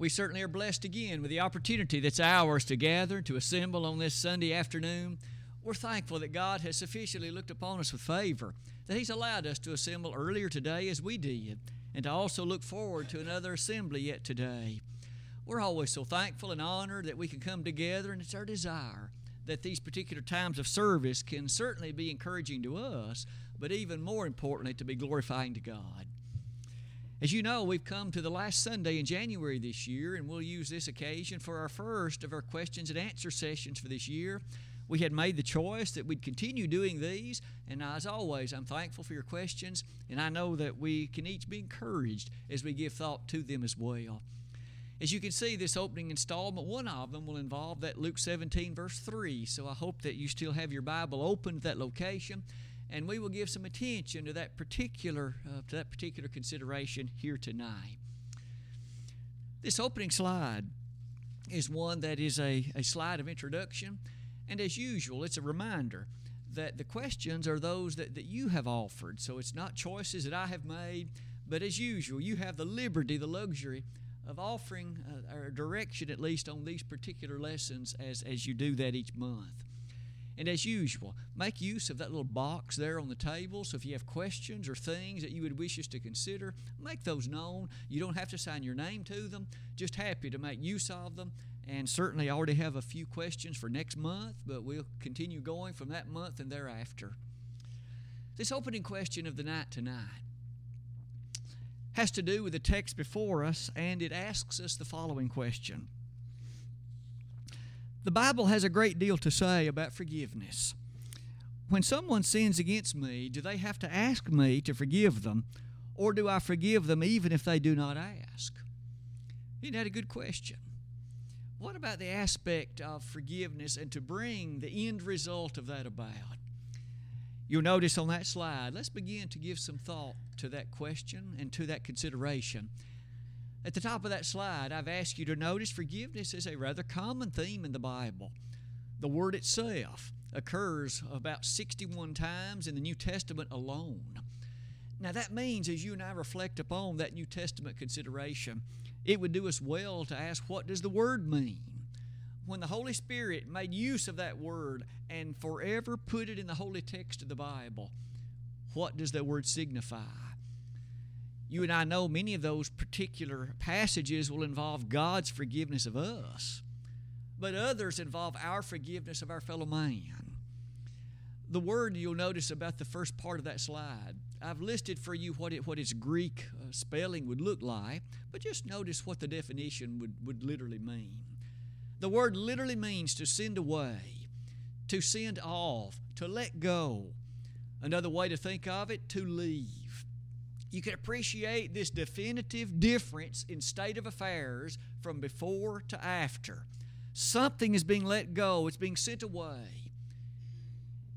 We certainly are blessed again with the opportunity that's ours to gather, to assemble on this Sunday afternoon. We're thankful that God has sufficiently looked upon us with favor, that He's allowed us to assemble earlier today as we did, and to also look forward to another assembly yet today. We're always so thankful and honored that we can come together, and it's our desire that these particular times of service can certainly be encouraging to us, but even more importantly, to be glorifying to God. As you know, we've come to the last Sunday in January this year, and we'll use this occasion for our first of our questions and answer sessions for this year. We had made the choice that we'd continue doing these, and as always, I'm thankful for your questions, and I know that we can each be encouraged as we give thought to them as well. As you can see, this opening installment, one of them will involve that Luke 17, verse 3. So I hope that you still have your Bible open to that location and we will give some attention to that particular uh, to that particular consideration here tonight. This opening slide is one that is a, a slide of introduction, and as usual, it's a reminder that the questions are those that, that you have offered. So it's not choices that I have made, but as usual, you have the liberty, the luxury of offering uh, a direction, at least on these particular lessons, as, as you do that each month. And as usual, make use of that little box there on the table. So if you have questions or things that you would wish us to consider, make those known. You don't have to sign your name to them, just happy to make use of them. And certainly, I already have a few questions for next month, but we'll continue going from that month and thereafter. This opening question of the night tonight has to do with the text before us, and it asks us the following question the Bible has a great deal to say about forgiveness. When someone sins against me, do they have to ask me to forgive them, or do I forgive them even if they do not ask? Isn't that a good question? What about the aspect of forgiveness and to bring the end result of that about? You'll notice on that slide, let's begin to give some thought to that question and to that consideration. At the top of that slide, I've asked you to notice forgiveness is a rather common theme in the Bible. The word itself occurs about 61 times in the New Testament alone. Now, that means as you and I reflect upon that New Testament consideration, it would do us well to ask what does the word mean? When the Holy Spirit made use of that word and forever put it in the holy text of the Bible, what does that word signify? You and I know many of those particular passages will involve God's forgiveness of us, but others involve our forgiveness of our fellow man. The word you'll notice about the first part of that slide, I've listed for you what, it, what its Greek uh, spelling would look like, but just notice what the definition would, would literally mean. The word literally means to send away, to send off, to let go. Another way to think of it, to leave you can appreciate this definitive difference in state of affairs from before to after. Something is being let go, it's being sent away.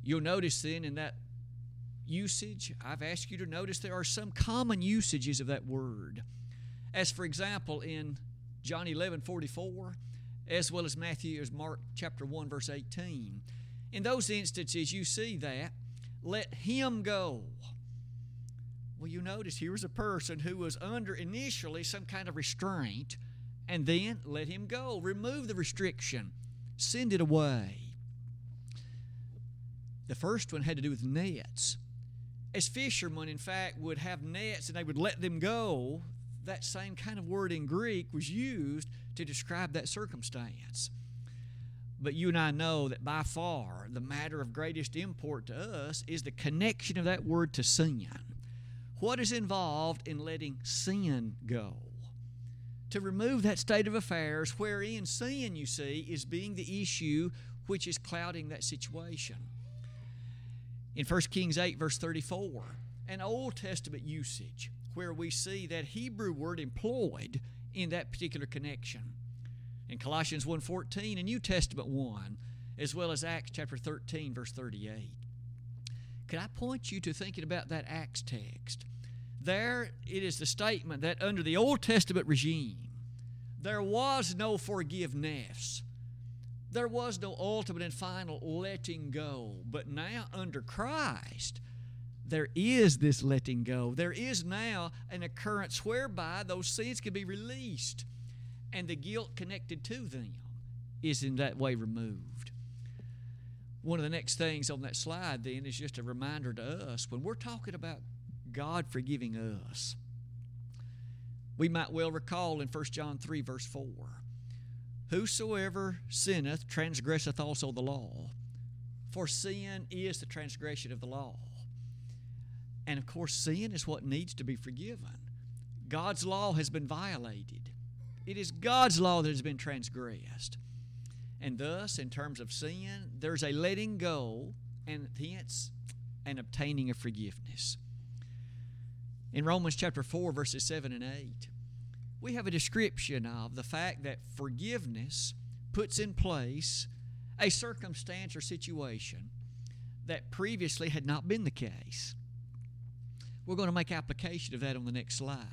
You'll notice then in that usage, I've asked you to notice there are some common usages of that word. As for example, in John 11 44, as well as Matthew, as Mark chapter 1, verse 18. In those instances, you see that, let him go. Well, you notice here was a person who was under initially some kind of restraint, and then let him go. Remove the restriction, send it away. The first one had to do with nets. As fishermen, in fact, would have nets and they would let them go, that same kind of word in Greek was used to describe that circumstance. But you and I know that by far the matter of greatest import to us is the connection of that word to sin. What is involved in letting sin go? To remove that state of affairs wherein sin, you see, is being the issue which is clouding that situation. In 1 Kings 8, verse 34, an Old Testament usage where we see that Hebrew word employed in that particular connection. In Colossians 1:14 and New Testament 1, as well as Acts chapter 13 verse 38. Could I point you to thinking about that Acts text? There it is the statement that under the Old Testament regime, there was no forgiveness. There was no ultimate and final letting go. But now, under Christ, there is this letting go. There is now an occurrence whereby those sins can be released. and the guilt connected to them is in that way removed. One of the next things on that slide then is just a reminder to us when we're talking about God forgiving us. We might well recall in 1 John 3, verse 4 Whosoever sinneth transgresseth also the law, for sin is the transgression of the law. And of course, sin is what needs to be forgiven. God's law has been violated. It is God's law that has been transgressed. And thus, in terms of sin, there's a letting go and hence an obtaining of forgiveness. In Romans chapter 4, verses 7 and 8, we have a description of the fact that forgiveness puts in place a circumstance or situation that previously had not been the case. We're going to make application of that on the next slide.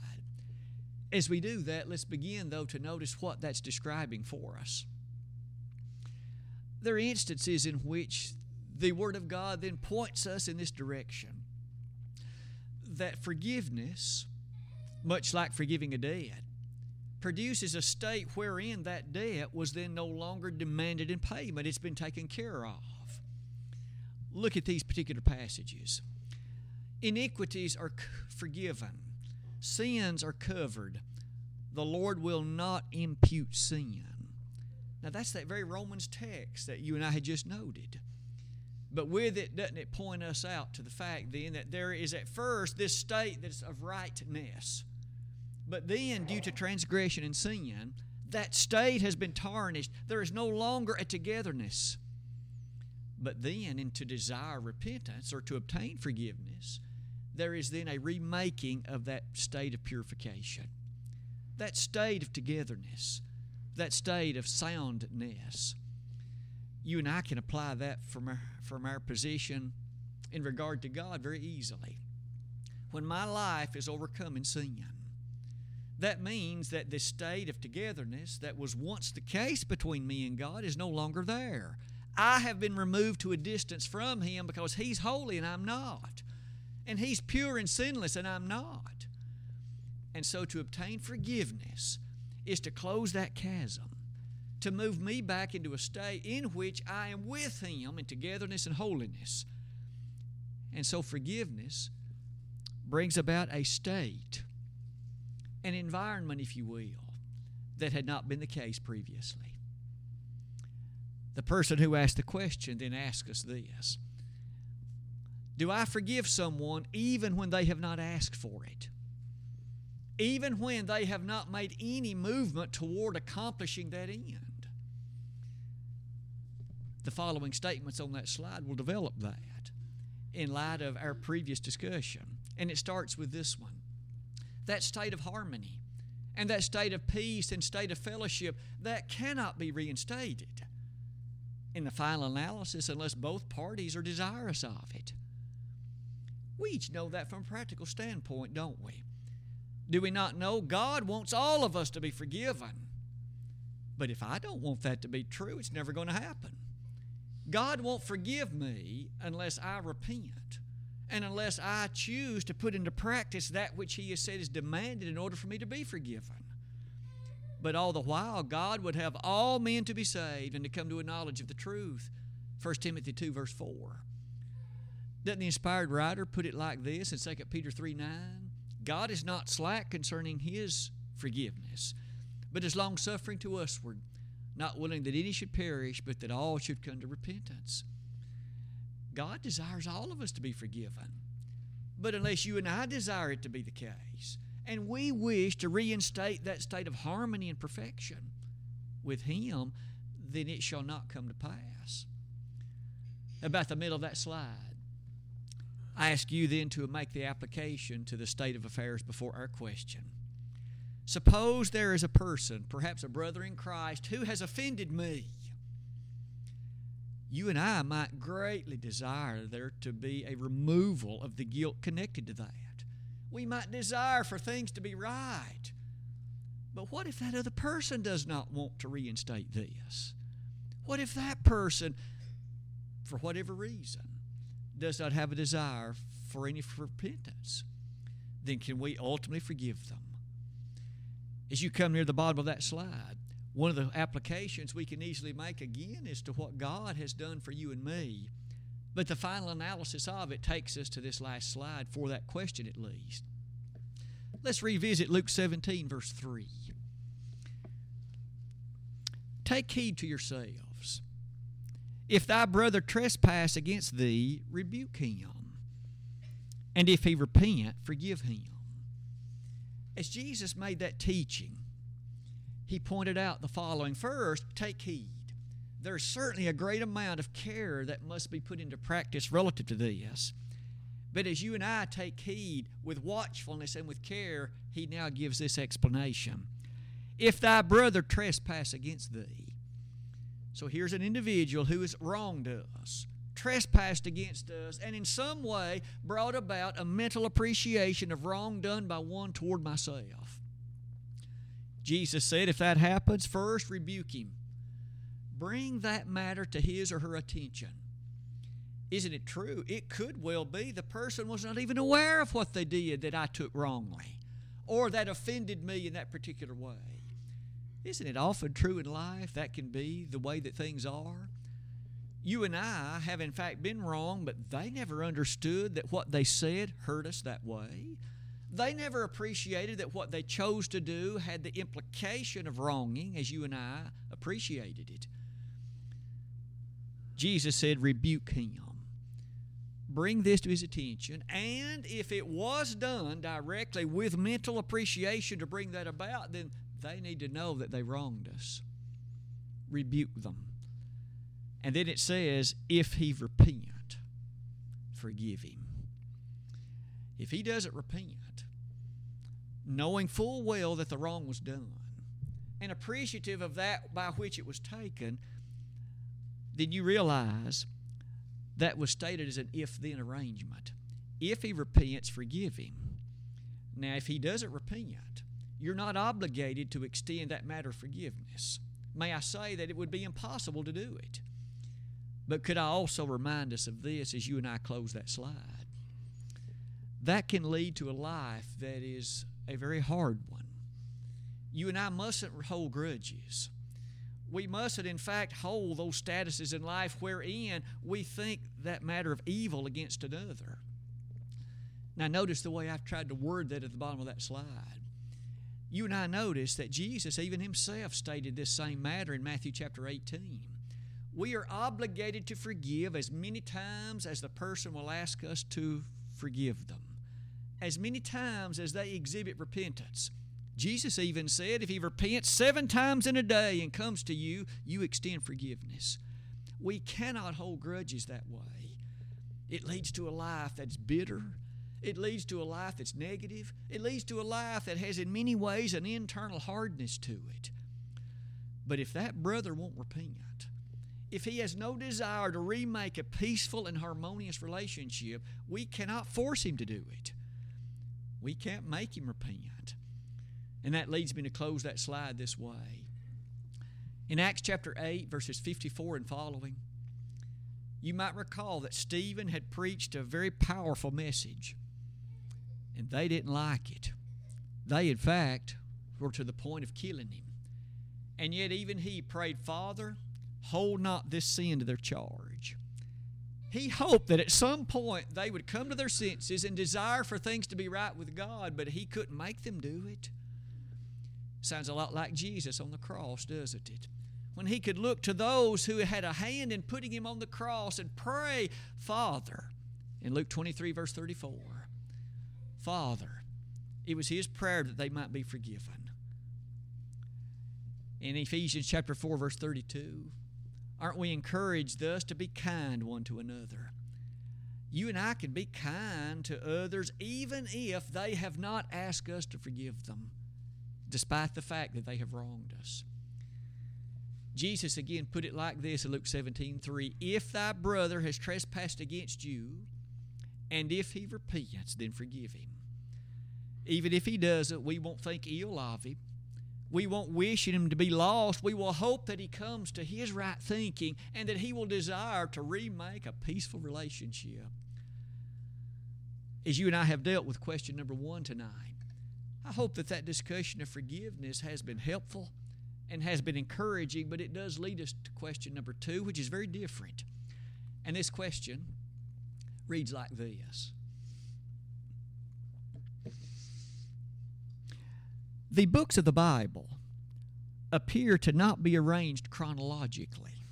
As we do that, let's begin, though, to notice what that's describing for us. There are instances in which the Word of God then points us in this direction that forgiveness, much like forgiving a debt, produces a state wherein that debt was then no longer demanded in payment. It's been taken care of. Look at these particular passages. Iniquities are forgiven, sins are covered. The Lord will not impute sin. Now, that's that very Romans text that you and I had just noted. But with it, doesn't it point us out to the fact then that there is at first this state that's of rightness. But then, due to transgression and sin, that state has been tarnished. There is no longer a togetherness. But then, in to desire repentance or to obtain forgiveness, there is then a remaking of that state of purification, that state of togetherness, that state of soundness. You and I can apply that from our, from our position in regard to God very easily. When my life is overcome in sin, that means that this state of togetherness that was once the case between me and God is no longer there. I have been removed to a distance from Him because He's holy and I'm not. And He's pure and sinless and I'm not. And so to obtain forgiveness is to close that chasm, to move me back into a state in which I am with Him in togetherness and holiness. And so forgiveness brings about a state, an environment, if you will, that had not been the case previously. The person who asked the question then asks us this Do I forgive someone even when they have not asked for it? Even when they have not made any movement toward accomplishing that end? The following statements on that slide will develop that in light of our previous discussion. And it starts with this one that state of harmony and that state of peace and state of fellowship that cannot be reinstated in the final analysis unless both parties are desirous of it. We each know that from a practical standpoint, don't we? Do we not know God wants all of us to be forgiven? But if I don't want that to be true, it's never going to happen. God won't forgive me unless I repent and unless I choose to put into practice that which He has said is demanded in order for me to be forgiven. But all the while, God would have all men to be saved and to come to a knowledge of the truth. 1 Timothy 2, verse 4. Doesn't the inspired writer put it like this in 2 Peter 3 9? God is not slack concerning his forgiveness, but is long suffering to usward, not willing that any should perish, but that all should come to repentance. God desires all of us to be forgiven. But unless you and I desire it to be the case, and we wish to reinstate that state of harmony and perfection with Him, then it shall not come to pass. About the middle of that slide, I ask you then to make the application to the state of affairs before our question. Suppose there is a person, perhaps a brother in Christ, who has offended me. You and I might greatly desire there to be a removal of the guilt connected to that. We might desire for things to be right. But what if that other person does not want to reinstate this? What if that person, for whatever reason, does not have a desire for any repentance? Then can we ultimately forgive them? As you come near the bottom of that slide, one of the applications we can easily make again is to what God has done for you and me. But the final analysis of it takes us to this last slide for that question at least. Let's revisit Luke 17, verse 3. Take heed to yourselves. If thy brother trespass against thee, rebuke him. And if he repent, forgive him. As Jesus made that teaching, he pointed out the following First, take heed. There's certainly a great amount of care that must be put into practice relative to this. But as you and I take heed with watchfulness and with care, he now gives this explanation. If thy brother trespass against thee, so here's an individual who has wronged us, trespassed against us, and in some way brought about a mental appreciation of wrong done by one toward myself. Jesus said, if that happens, first rebuke him. Bring that matter to his or her attention. Isn't it true? It could well be the person was not even aware of what they did that I took wrongly or that offended me in that particular way. Isn't it often true in life that can be the way that things are? You and I have, in fact, been wrong, but they never understood that what they said hurt us that way. They never appreciated that what they chose to do had the implication of wronging, as you and I appreciated it. Jesus said, Rebuke him. Bring this to his attention, and if it was done directly with mental appreciation to bring that about, then they need to know that they wronged us. Rebuke them. And then it says, If he repent, forgive him. If he doesn't repent, knowing full well that the wrong was done, and appreciative of that by which it was taken, then you realize that was stated as an if then arrangement. If he repents, forgive him. Now, if he doesn't repent, you're not obligated to extend that matter of forgiveness. May I say that it would be impossible to do it. But could I also remind us of this as you and I close that slide? That can lead to a life that is a very hard one. You and I mustn't hold grudges. We mustn't, in fact, hold those statuses in life wherein we think that matter of evil against another. Now, notice the way I've tried to word that at the bottom of that slide. You and I notice that Jesus, even himself, stated this same matter in Matthew chapter 18. We are obligated to forgive as many times as the person will ask us to forgive them, as many times as they exhibit repentance. Jesus even said, if he repents seven times in a day and comes to you, you extend forgiveness. We cannot hold grudges that way. It leads to a life that's bitter. It leads to a life that's negative. It leads to a life that has, in many ways, an internal hardness to it. But if that brother won't repent, if he has no desire to remake a peaceful and harmonious relationship, we cannot force him to do it. We can't make him repent. And that leads me to close that slide this way. In Acts chapter 8, verses 54 and following, you might recall that Stephen had preached a very powerful message, and they didn't like it. They, in fact, were to the point of killing him. And yet, even he prayed, Father, hold not this sin to their charge. He hoped that at some point they would come to their senses and desire for things to be right with God, but he couldn't make them do it. Sounds a lot like Jesus on the cross, doesn't it? When he could look to those who had a hand in putting him on the cross and pray, Father, in Luke 23, verse 34, Father, it was his prayer that they might be forgiven. In Ephesians chapter 4, verse 32, aren't we encouraged thus to be kind one to another? You and I can be kind to others even if they have not asked us to forgive them despite the fact that they have wronged us. Jesus again put it like this in Luke 17 3 If thy brother has trespassed against you, and if he repents, then forgive him. Even if he doesn't, we won't think ill of him. We won't wish him to be lost. We will hope that he comes to his right thinking and that he will desire to remake a peaceful relationship. As you and I have dealt with question number one tonight, I hope that that discussion of forgiveness has been helpful and has been encouraging, but it does lead us to question number two, which is very different. And this question reads like this The books of the Bible appear to not be arranged chronologically.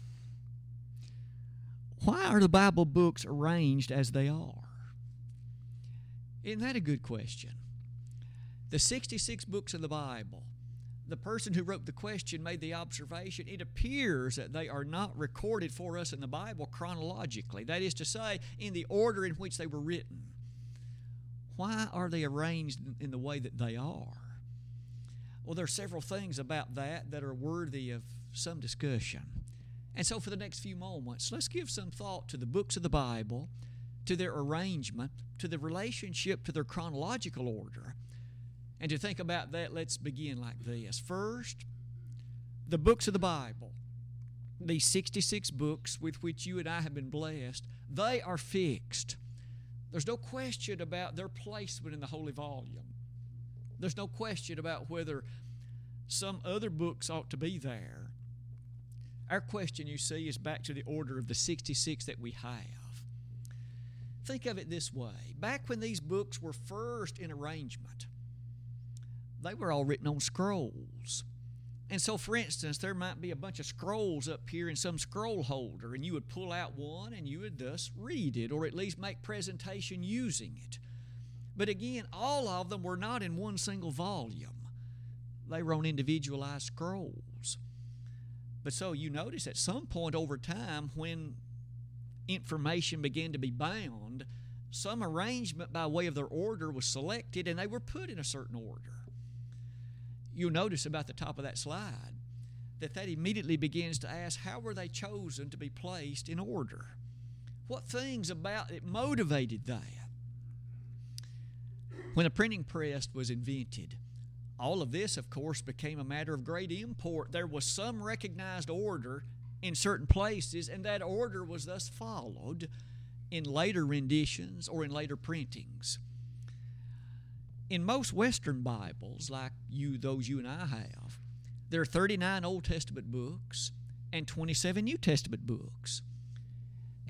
Why are the Bible books arranged as they are? Isn't that a good question? The 66 books of the Bible, the person who wrote the question made the observation it appears that they are not recorded for us in the Bible chronologically. That is to say, in the order in which they were written. Why are they arranged in the way that they are? Well, there are several things about that that are worthy of some discussion. And so, for the next few moments, let's give some thought to the books of the Bible, to their arrangement, to the relationship to their chronological order. And to think about that, let's begin like this. First, the books of the Bible, these 66 books with which you and I have been blessed, they are fixed. There's no question about their placement in the Holy Volume. There's no question about whether some other books ought to be there. Our question, you see, is back to the order of the 66 that we have. Think of it this way back when these books were first in arrangement, they were all written on scrolls. And so, for instance, there might be a bunch of scrolls up here in some scroll holder, and you would pull out one and you would thus read it, or at least make presentation using it. But again, all of them were not in one single volume, they were on individualized scrolls. But so you notice at some point over time, when information began to be bound, some arrangement by way of their order was selected and they were put in a certain order. You'll notice about the top of that slide that that immediately begins to ask how were they chosen to be placed in order? What things about it motivated that? When the printing press was invented, all of this, of course, became a matter of great import. There was some recognized order in certain places, and that order was thus followed in later renditions or in later printings. In most Western Bibles, like you, those you and I have, there are 39 Old Testament books and 27 New Testament books.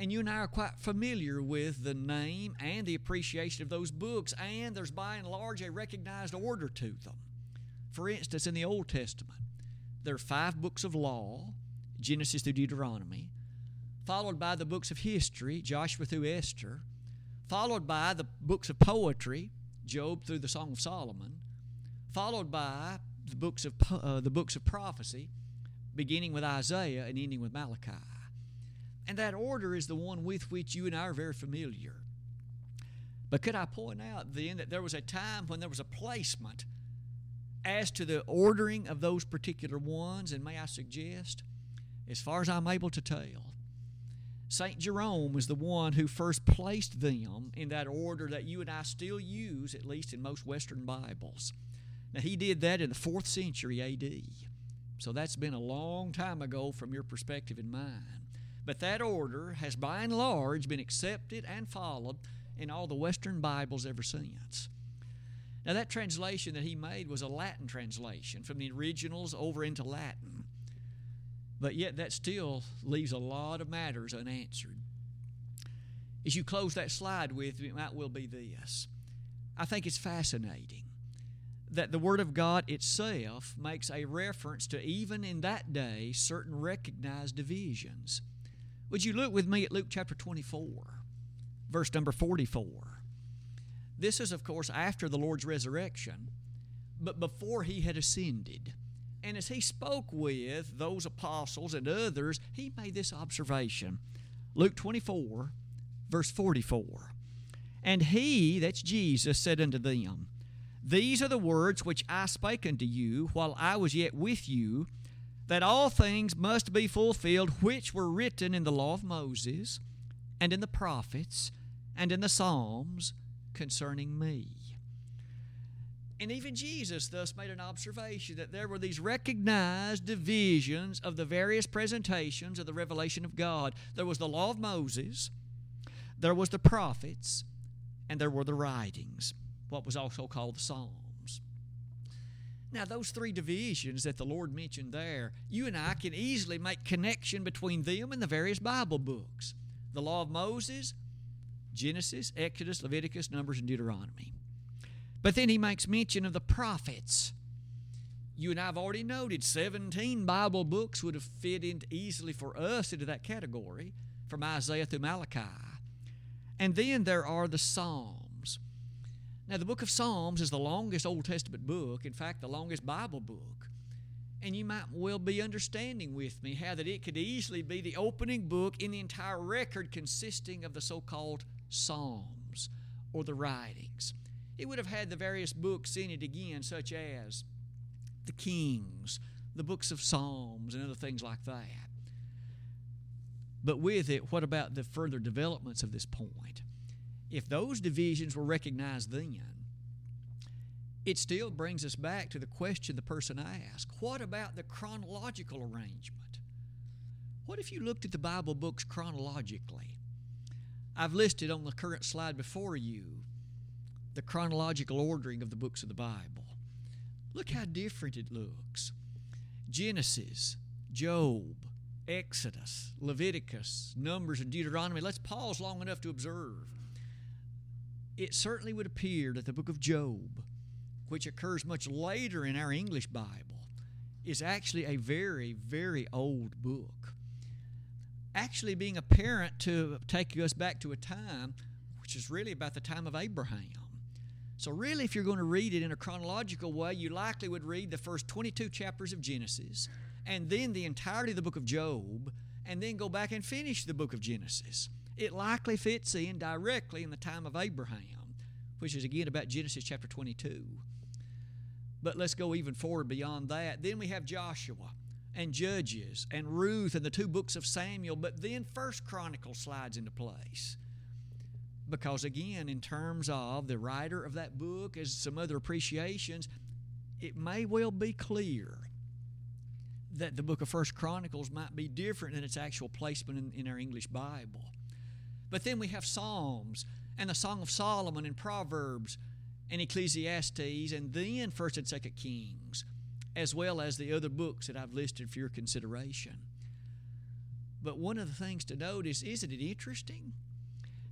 And you and I are quite familiar with the name and the appreciation of those books, and there's by and large a recognized order to them. For instance, in the Old Testament, there are five books of law Genesis through Deuteronomy, followed by the books of history Joshua through Esther, followed by the books of poetry Job through the Song of Solomon, followed by the books of, uh, the books of prophecy, beginning with Isaiah and ending with Malachi. And that order is the one with which you and I are very familiar. But could I point out then that there was a time when there was a placement as to the ordering of those particular ones? And may I suggest, as far as I'm able to tell, St. Jerome was the one who first placed them in that order that you and I still use, at least in most Western Bibles. Now, he did that in the fourth century AD. So that's been a long time ago from your perspective and mine. But that order has by and large been accepted and followed in all the Western Bibles ever since. Now, that translation that he made was a Latin translation from the originals over into Latin. But yet, that still leaves a lot of matters unanswered. As you close that slide with, it might well be this. I think it's fascinating that the Word of God itself makes a reference to, even in that day, certain recognized divisions. Would you look with me at Luke chapter 24, verse number 44? This is, of course, after the Lord's resurrection, but before he had ascended. And as he spoke with those apostles and others, he made this observation. Luke 24, verse 44. And he, that's Jesus, said unto them, These are the words which I spake unto you while I was yet with you that all things must be fulfilled which were written in the law of Moses, and in the prophets, and in the Psalms concerning me. And even Jesus thus made an observation that there were these recognized divisions of the various presentations of the revelation of God. There was the law of Moses, there was the prophets, and there were the writings, what was also called the Psalms. Now, those three divisions that the Lord mentioned there, you and I can easily make connection between them and the various Bible books the Law of Moses, Genesis, Exodus, Leviticus, Numbers, and Deuteronomy. But then he makes mention of the prophets. You and I have already noted 17 Bible books would have fit in easily for us into that category, from Isaiah through Malachi. And then there are the Psalms. Now, the book of Psalms is the longest Old Testament book, in fact, the longest Bible book. And you might well be understanding with me how that it could easily be the opening book in the entire record consisting of the so called Psalms or the writings. It would have had the various books in it again, such as the Kings, the books of Psalms, and other things like that. But with it, what about the further developments of this point? If those divisions were recognized then, it still brings us back to the question the person asked what about the chronological arrangement? What if you looked at the Bible books chronologically? I've listed on the current slide before you the chronological ordering of the books of the Bible. Look how different it looks Genesis, Job, Exodus, Leviticus, Numbers, and Deuteronomy. Let's pause long enough to observe. It certainly would appear that the book of Job, which occurs much later in our English Bible, is actually a very, very old book. Actually, being apparent to take us back to a time which is really about the time of Abraham. So, really, if you're going to read it in a chronological way, you likely would read the first 22 chapters of Genesis and then the entirety of the book of Job, and then go back and finish the book of Genesis. It likely fits in directly in the time of Abraham, which is again about Genesis chapter 22. But let's go even forward beyond that. Then we have Joshua and Judges and Ruth and the two books of Samuel, but then First Chronicle slides into place. Because again, in terms of the writer of that book, as some other appreciations, it may well be clear that the book of First Chronicles might be different than its actual placement in, in our English Bible. But then we have Psalms and the Song of Solomon and Proverbs and Ecclesiastes and then First and Second Kings, as well as the other books that I've listed for your consideration. But one of the things to notice, isn't it interesting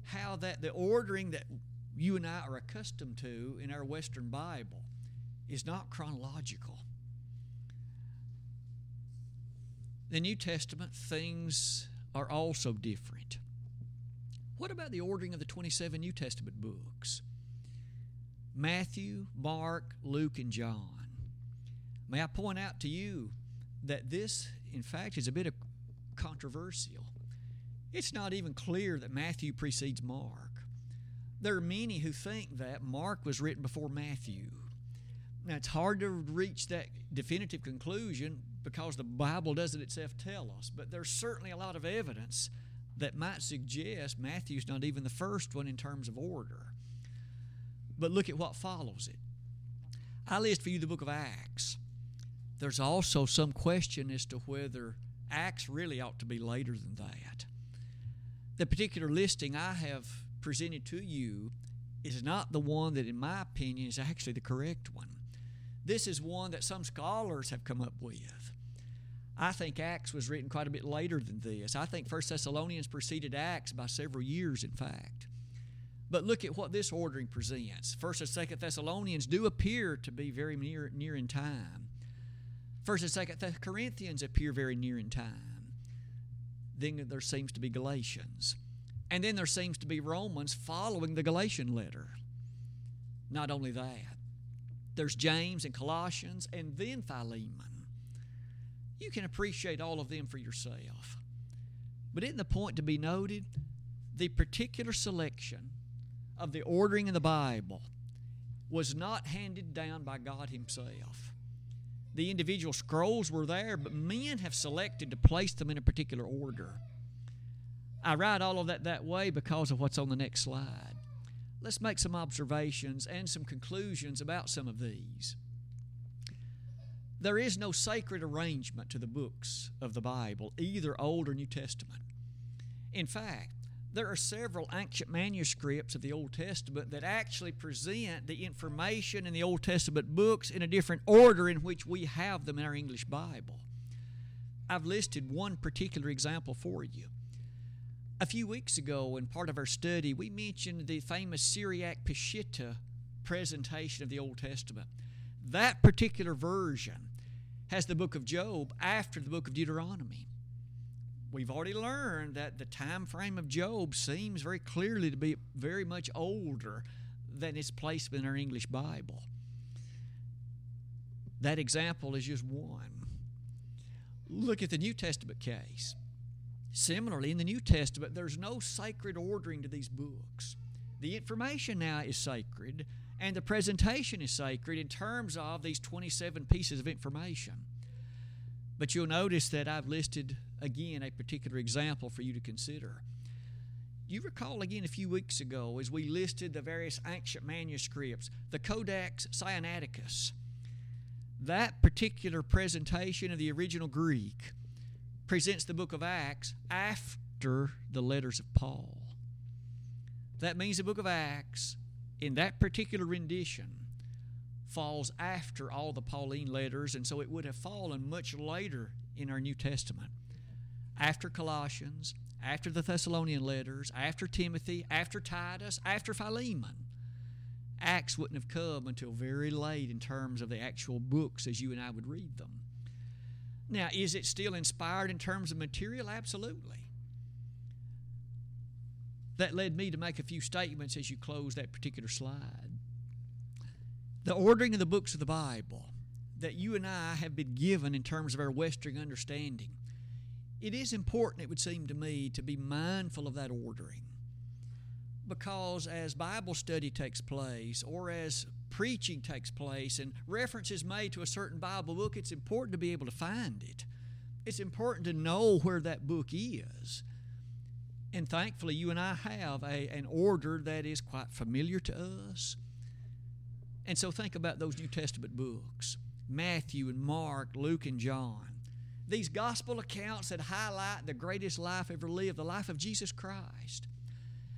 how that the ordering that you and I are accustomed to in our Western Bible is not chronological. the New Testament, things are also different. What about the ordering of the 27 New Testament books? Matthew, Mark, Luke, and John. May I point out to you that this, in fact, is a bit of controversial. It's not even clear that Matthew precedes Mark. There are many who think that Mark was written before Matthew. Now, it's hard to reach that definitive conclusion because the Bible doesn't itself tell us, but there's certainly a lot of evidence that might suggest Matthew's not even the first one in terms of order. But look at what follows it. I list for you the book of Acts. There's also some question as to whether Acts really ought to be later than that. The particular listing I have presented to you is not the one that, in my opinion, is actually the correct one. This is one that some scholars have come up with. I think Acts was written quite a bit later than this. I think First Thessalonians preceded Acts by several years, in fact. But look at what this ordering presents. First and Second Thessalonians do appear to be very near, near in time. First and Second Corinthians appear very near in time. Then there seems to be Galatians. And then there seems to be Romans following the Galatian letter. Not only that, there's James and Colossians and then Philemon. You can appreciate all of them for yourself. But isn't the point to be noted? The particular selection of the ordering in the Bible was not handed down by God Himself. The individual scrolls were there, but men have selected to place them in a particular order. I write all of that that way because of what's on the next slide. Let's make some observations and some conclusions about some of these. There is no sacred arrangement to the books of the Bible, either Old or New Testament. In fact, there are several ancient manuscripts of the Old Testament that actually present the information in the Old Testament books in a different order in which we have them in our English Bible. I've listed one particular example for you. A few weeks ago, in part of our study, we mentioned the famous Syriac Peshitta presentation of the Old Testament. That particular version has the book of Job after the book of Deuteronomy. We've already learned that the time frame of Job seems very clearly to be very much older than its placement in our English Bible. That example is just one. Look at the New Testament case. Similarly, in the New Testament, there's no sacred ordering to these books. The information now is sacred, and the presentation is sacred in terms of these 27 pieces of information. But you'll notice that I've listed again a particular example for you to consider. You recall again a few weeks ago as we listed the various ancient manuscripts, the Codex Sinaiticus. That particular presentation of the original Greek presents the book of Acts after the letters of Paul. That means the book of Acts, in that particular rendition, falls after all the Pauline letters, and so it would have fallen much later in our New Testament. After Colossians, after the Thessalonian letters, after Timothy, after Titus, after Philemon. Acts wouldn't have come until very late in terms of the actual books as you and I would read them. Now, is it still inspired in terms of material? Absolutely. That led me to make a few statements as you close that particular slide. The ordering of the books of the Bible that you and I have been given in terms of our Western understanding, it is important, it would seem to me, to be mindful of that ordering. Because as Bible study takes place, or as preaching takes place, and reference is made to a certain Bible book, it's important to be able to find it. It's important to know where that book is. And thankfully, you and I have a, an order that is quite familiar to us and so think about those New Testament books Matthew and Mark, Luke and John. These gospel accounts that highlight the greatest life ever lived, the life of Jesus Christ.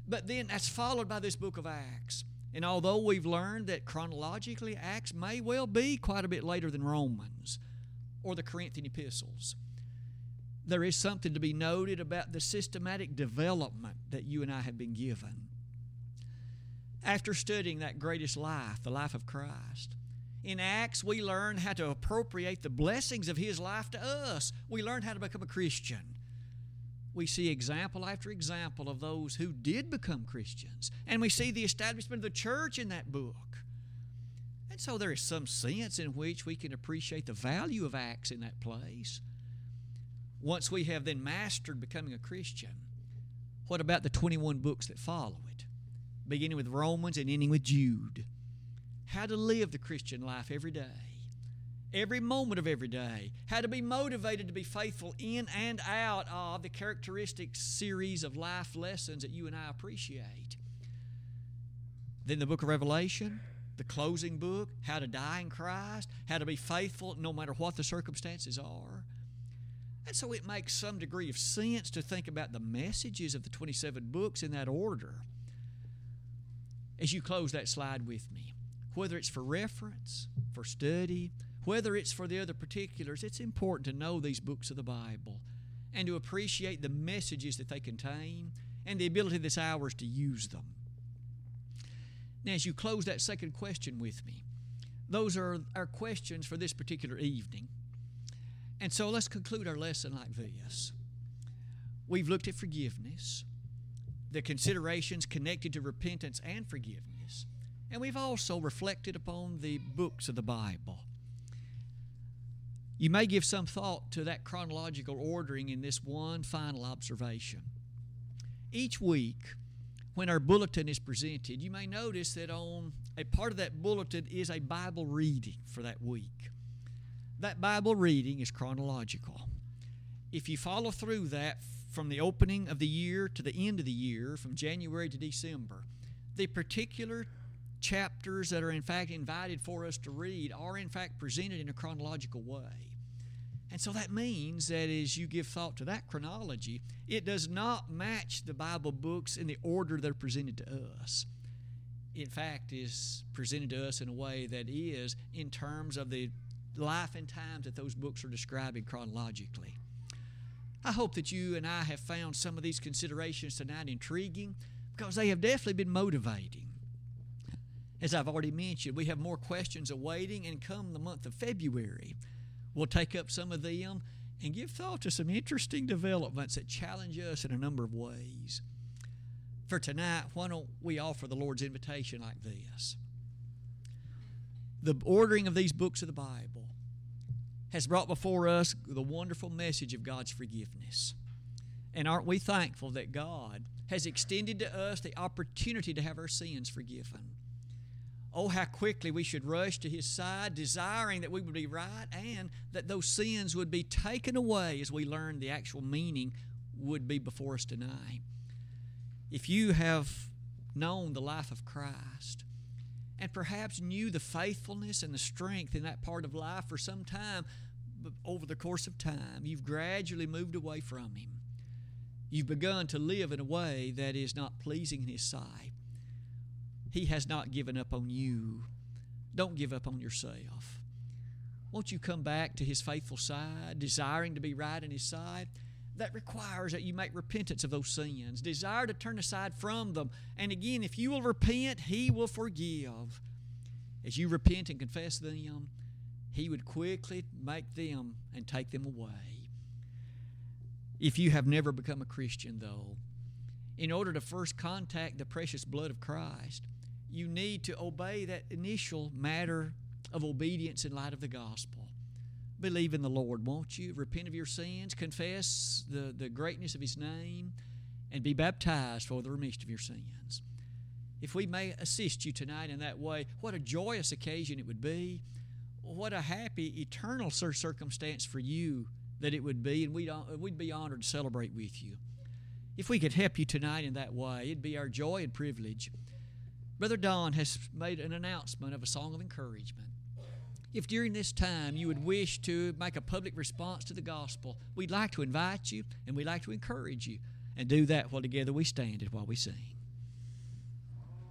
But then that's followed by this book of Acts. And although we've learned that chronologically Acts may well be quite a bit later than Romans or the Corinthian epistles, there is something to be noted about the systematic development that you and I have been given after studying that greatest life, the life of Christ. In Acts, we learn how to appropriate the blessings of His life to us. We learn how to become a Christian. We see example after example of those who did become Christians. And we see the establishment of the church in that book. And so there is some sense in which we can appreciate the value of Acts in that place. Once we have then mastered becoming a Christian, what about the 21 books that follow it? beginning with Romans and ending with Jude. How to live the Christian life every day, every moment of every day. How to be motivated to be faithful in and out of the characteristic series of life lessons that you and I appreciate. Then the book of Revelation, the closing book, how to die in Christ, how to be faithful no matter what the circumstances are. And so it makes some degree of sense to think about the messages of the 27 books in that order as you close that slide with me. Whether it's for reference, for study, whether it's for the other particulars, it's important to know these books of the Bible and to appreciate the messages that they contain and the ability this hour is to use them. Now, as you close that second question with me, those are our questions for this particular evening. And so let's conclude our lesson like this. We've looked at forgiveness the considerations connected to repentance and forgiveness. And we've also reflected upon the books of the Bible. You may give some thought to that chronological ordering in this one final observation. Each week, when our bulletin is presented, you may notice that on a part of that bulletin is a Bible reading for that week. That Bible reading is chronological. If you follow through that from the opening of the year to the end of the year, from January to December, the particular chapters that are in fact invited for us to read are in fact presented in a chronological way. And so that means that as you give thought to that chronology, it does not match the Bible books in the order they're presented to us. In fact, is presented to us in a way that is in terms of the life and times that those books are describing chronologically. I hope that you and I have found some of these considerations tonight intriguing because they have definitely been motivating. As I've already mentioned, we have more questions awaiting, and come the month of February, we'll take up some of them and give thought to some interesting developments that challenge us in a number of ways. For tonight, why don't we offer the Lord's invitation like this? The ordering of these books of the Bible has brought before us the wonderful message of God's forgiveness. And aren't we thankful that God has extended to us the opportunity to have our sins forgiven? Oh, how quickly we should rush to His side, desiring that we would be right and that those sins would be taken away as we learn the actual meaning would be before us tonight. If you have known the life of Christ and perhaps knew the faithfulness and the strength in that part of life for some time, but over the course of time, you've gradually moved away from Him. You've begun to live in a way that is not pleasing in His sight. He has not given up on you. Don't give up on yourself. Won't you come back to His faithful side, desiring to be right in His side? That requires that you make repentance of those sins, desire to turn aside from them. And again, if you will repent, He will forgive. As you repent and confess them, He would quickly make them and take them away. If you have never become a Christian, though, in order to first contact the precious blood of Christ, you need to obey that initial matter of obedience in light of the gospel. Believe in the Lord, won't you? Repent of your sins, confess the, the greatness of His name, and be baptized for the remission of your sins. If we may assist you tonight in that way, what a joyous occasion it would be. What a happy, eternal circumstance for you that it would be, and we'd, we'd be honored to celebrate with you. If we could help you tonight in that way, it'd be our joy and privilege. Brother Don has made an announcement of a song of encouragement. If during this time you would wish to make a public response to the gospel, we'd like to invite you and we'd like to encourage you and do that while together we stand and while we sing.